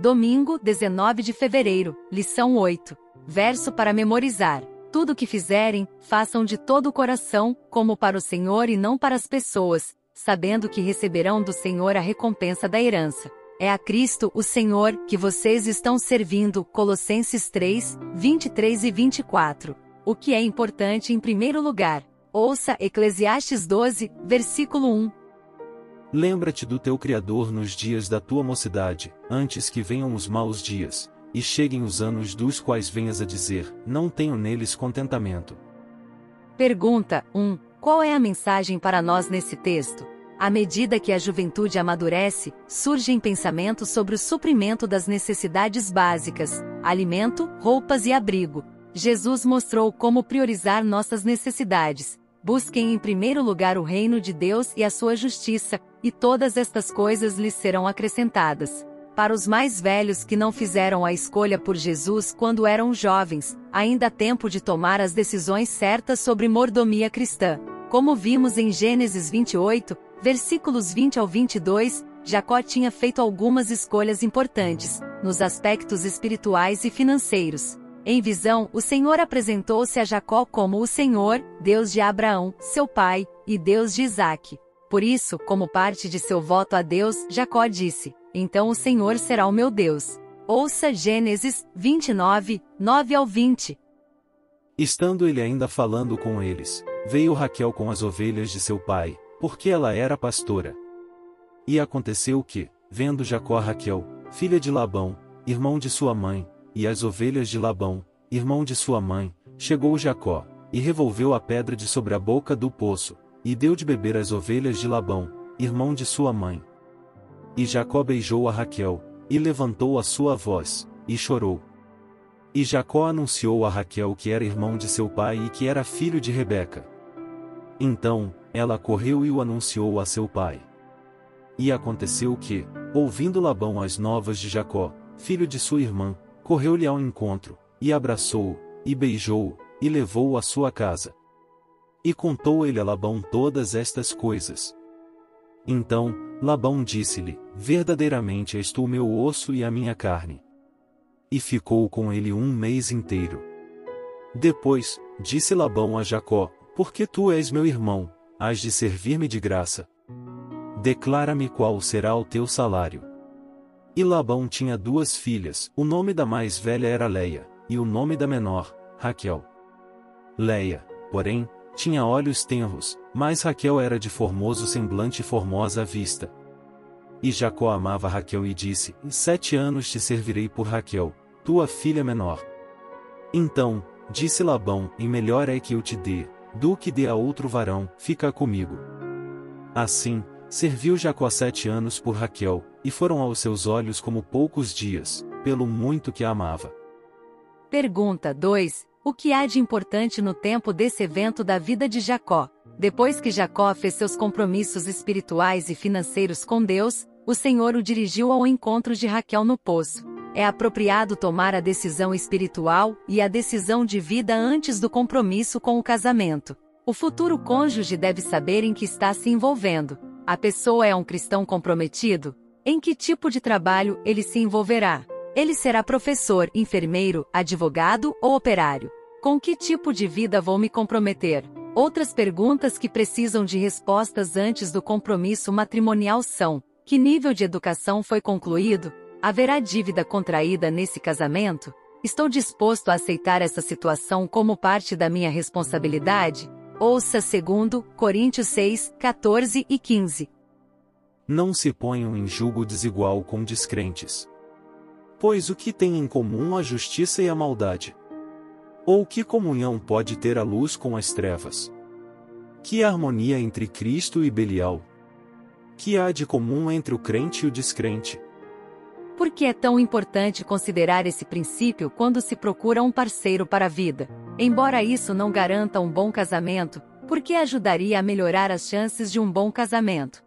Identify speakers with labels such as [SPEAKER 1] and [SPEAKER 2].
[SPEAKER 1] Domingo, 19 de fevereiro, lição 8. Verso para memorizar. Tudo o que fizerem, façam de todo o coração, como para o Senhor e não para as pessoas, sabendo que receberão do Senhor a recompensa da herança. É a Cristo, o Senhor, que vocês estão servindo. Colossenses 3, 23 e 24. O que é importante em primeiro lugar. Ouça Eclesiastes 12, versículo 1.
[SPEAKER 2] Lembra-te do teu Criador nos dias da tua mocidade, antes que venham os maus dias, e cheguem os anos dos quais venhas a dizer: Não tenho neles contentamento.
[SPEAKER 1] Pergunta 1. Qual é a mensagem para nós nesse texto? À medida que a juventude amadurece, surgem pensamentos sobre o suprimento das necessidades básicas, alimento, roupas e abrigo. Jesus mostrou como priorizar nossas necessidades. Busquem em primeiro lugar o reino de Deus e a sua justiça, e todas estas coisas lhes serão acrescentadas. Para os mais velhos que não fizeram a escolha por Jesus quando eram jovens, ainda há tempo de tomar as decisões certas sobre mordomia cristã. Como vimos em Gênesis 28, versículos 20 ao 22, Jacó tinha feito algumas escolhas importantes, nos aspectos espirituais e financeiros. Em visão, o Senhor apresentou-se a Jacó como o Senhor, Deus de Abraão, seu pai, e Deus de Isaque. Por isso, como parte de seu voto a Deus, Jacó disse: Então o Senhor será o meu Deus. Ouça Gênesis 29, 9 ao 20.
[SPEAKER 2] Estando ele ainda falando com eles, veio Raquel com as ovelhas de seu pai, porque ela era pastora. E aconteceu que, vendo Jacó Raquel, filha de Labão, irmão de sua mãe, e as ovelhas de Labão, irmão de sua mãe, chegou Jacó, e revolveu a pedra de sobre a boca do poço, e deu de beber às ovelhas de Labão, irmão de sua mãe. E Jacó beijou a Raquel, e levantou a sua voz, e chorou. E Jacó anunciou a Raquel que era irmão de seu pai e que era filho de Rebeca. Então, ela correu e o anunciou a seu pai. E aconteceu que, ouvindo Labão as novas de Jacó, filho de sua irmã, correu-lhe ao encontro, e abraçou-o, e beijou-o, e levou-o à sua casa. E contou ele a Labão todas estas coisas. Então, Labão disse-lhe: Verdadeiramente és tu meu osso e a minha carne. E ficou com ele um mês inteiro. Depois, disse Labão a Jacó: Porque tu és meu irmão, hás de servir-me de graça. Declara-me qual será o teu salário. E Labão tinha duas filhas, o nome da mais velha era Leia, e o nome da menor, Raquel. Leia, porém, tinha olhos tenros, mas Raquel era de formoso semblante e formosa vista. E Jacó amava Raquel e disse: Em sete anos te servirei por Raquel, tua filha menor. Então, disse Labão: E melhor é que eu te dê, do que dê a outro varão, fica comigo. Assim, Serviu Jacó sete anos por Raquel, e foram aos seus olhos como poucos dias, pelo muito que a amava.
[SPEAKER 1] Pergunta 2. O que há de importante no tempo desse evento da vida de Jacó? Depois que Jacó fez seus compromissos espirituais e financeiros com Deus, o Senhor o dirigiu ao encontro de Raquel no poço. É apropriado tomar a decisão espiritual e a decisão de vida antes do compromisso com o casamento. O futuro cônjuge deve saber em que está se envolvendo. A pessoa é um cristão comprometido? Em que tipo de trabalho ele se envolverá? Ele será professor, enfermeiro, advogado ou operário? Com que tipo de vida vou me comprometer? Outras perguntas que precisam de respostas antes do compromisso matrimonial são: que nível de educação foi concluído? Haverá dívida contraída nesse casamento? Estou disposto a aceitar essa situação como parte da minha responsabilidade? Ouça 2 Coríntios 6, 14 e 15.
[SPEAKER 2] Não se ponham em julgo desigual com descrentes. Pois o que tem em comum a justiça e a maldade? Ou que comunhão pode ter a luz com as trevas? Que harmonia entre Cristo e Belial? Que há de comum entre o crente e o descrente?
[SPEAKER 1] Por que é tão importante considerar esse princípio quando se procura um parceiro para a vida? Embora isso não garanta um bom casamento, por que ajudaria a melhorar as chances de um bom casamento?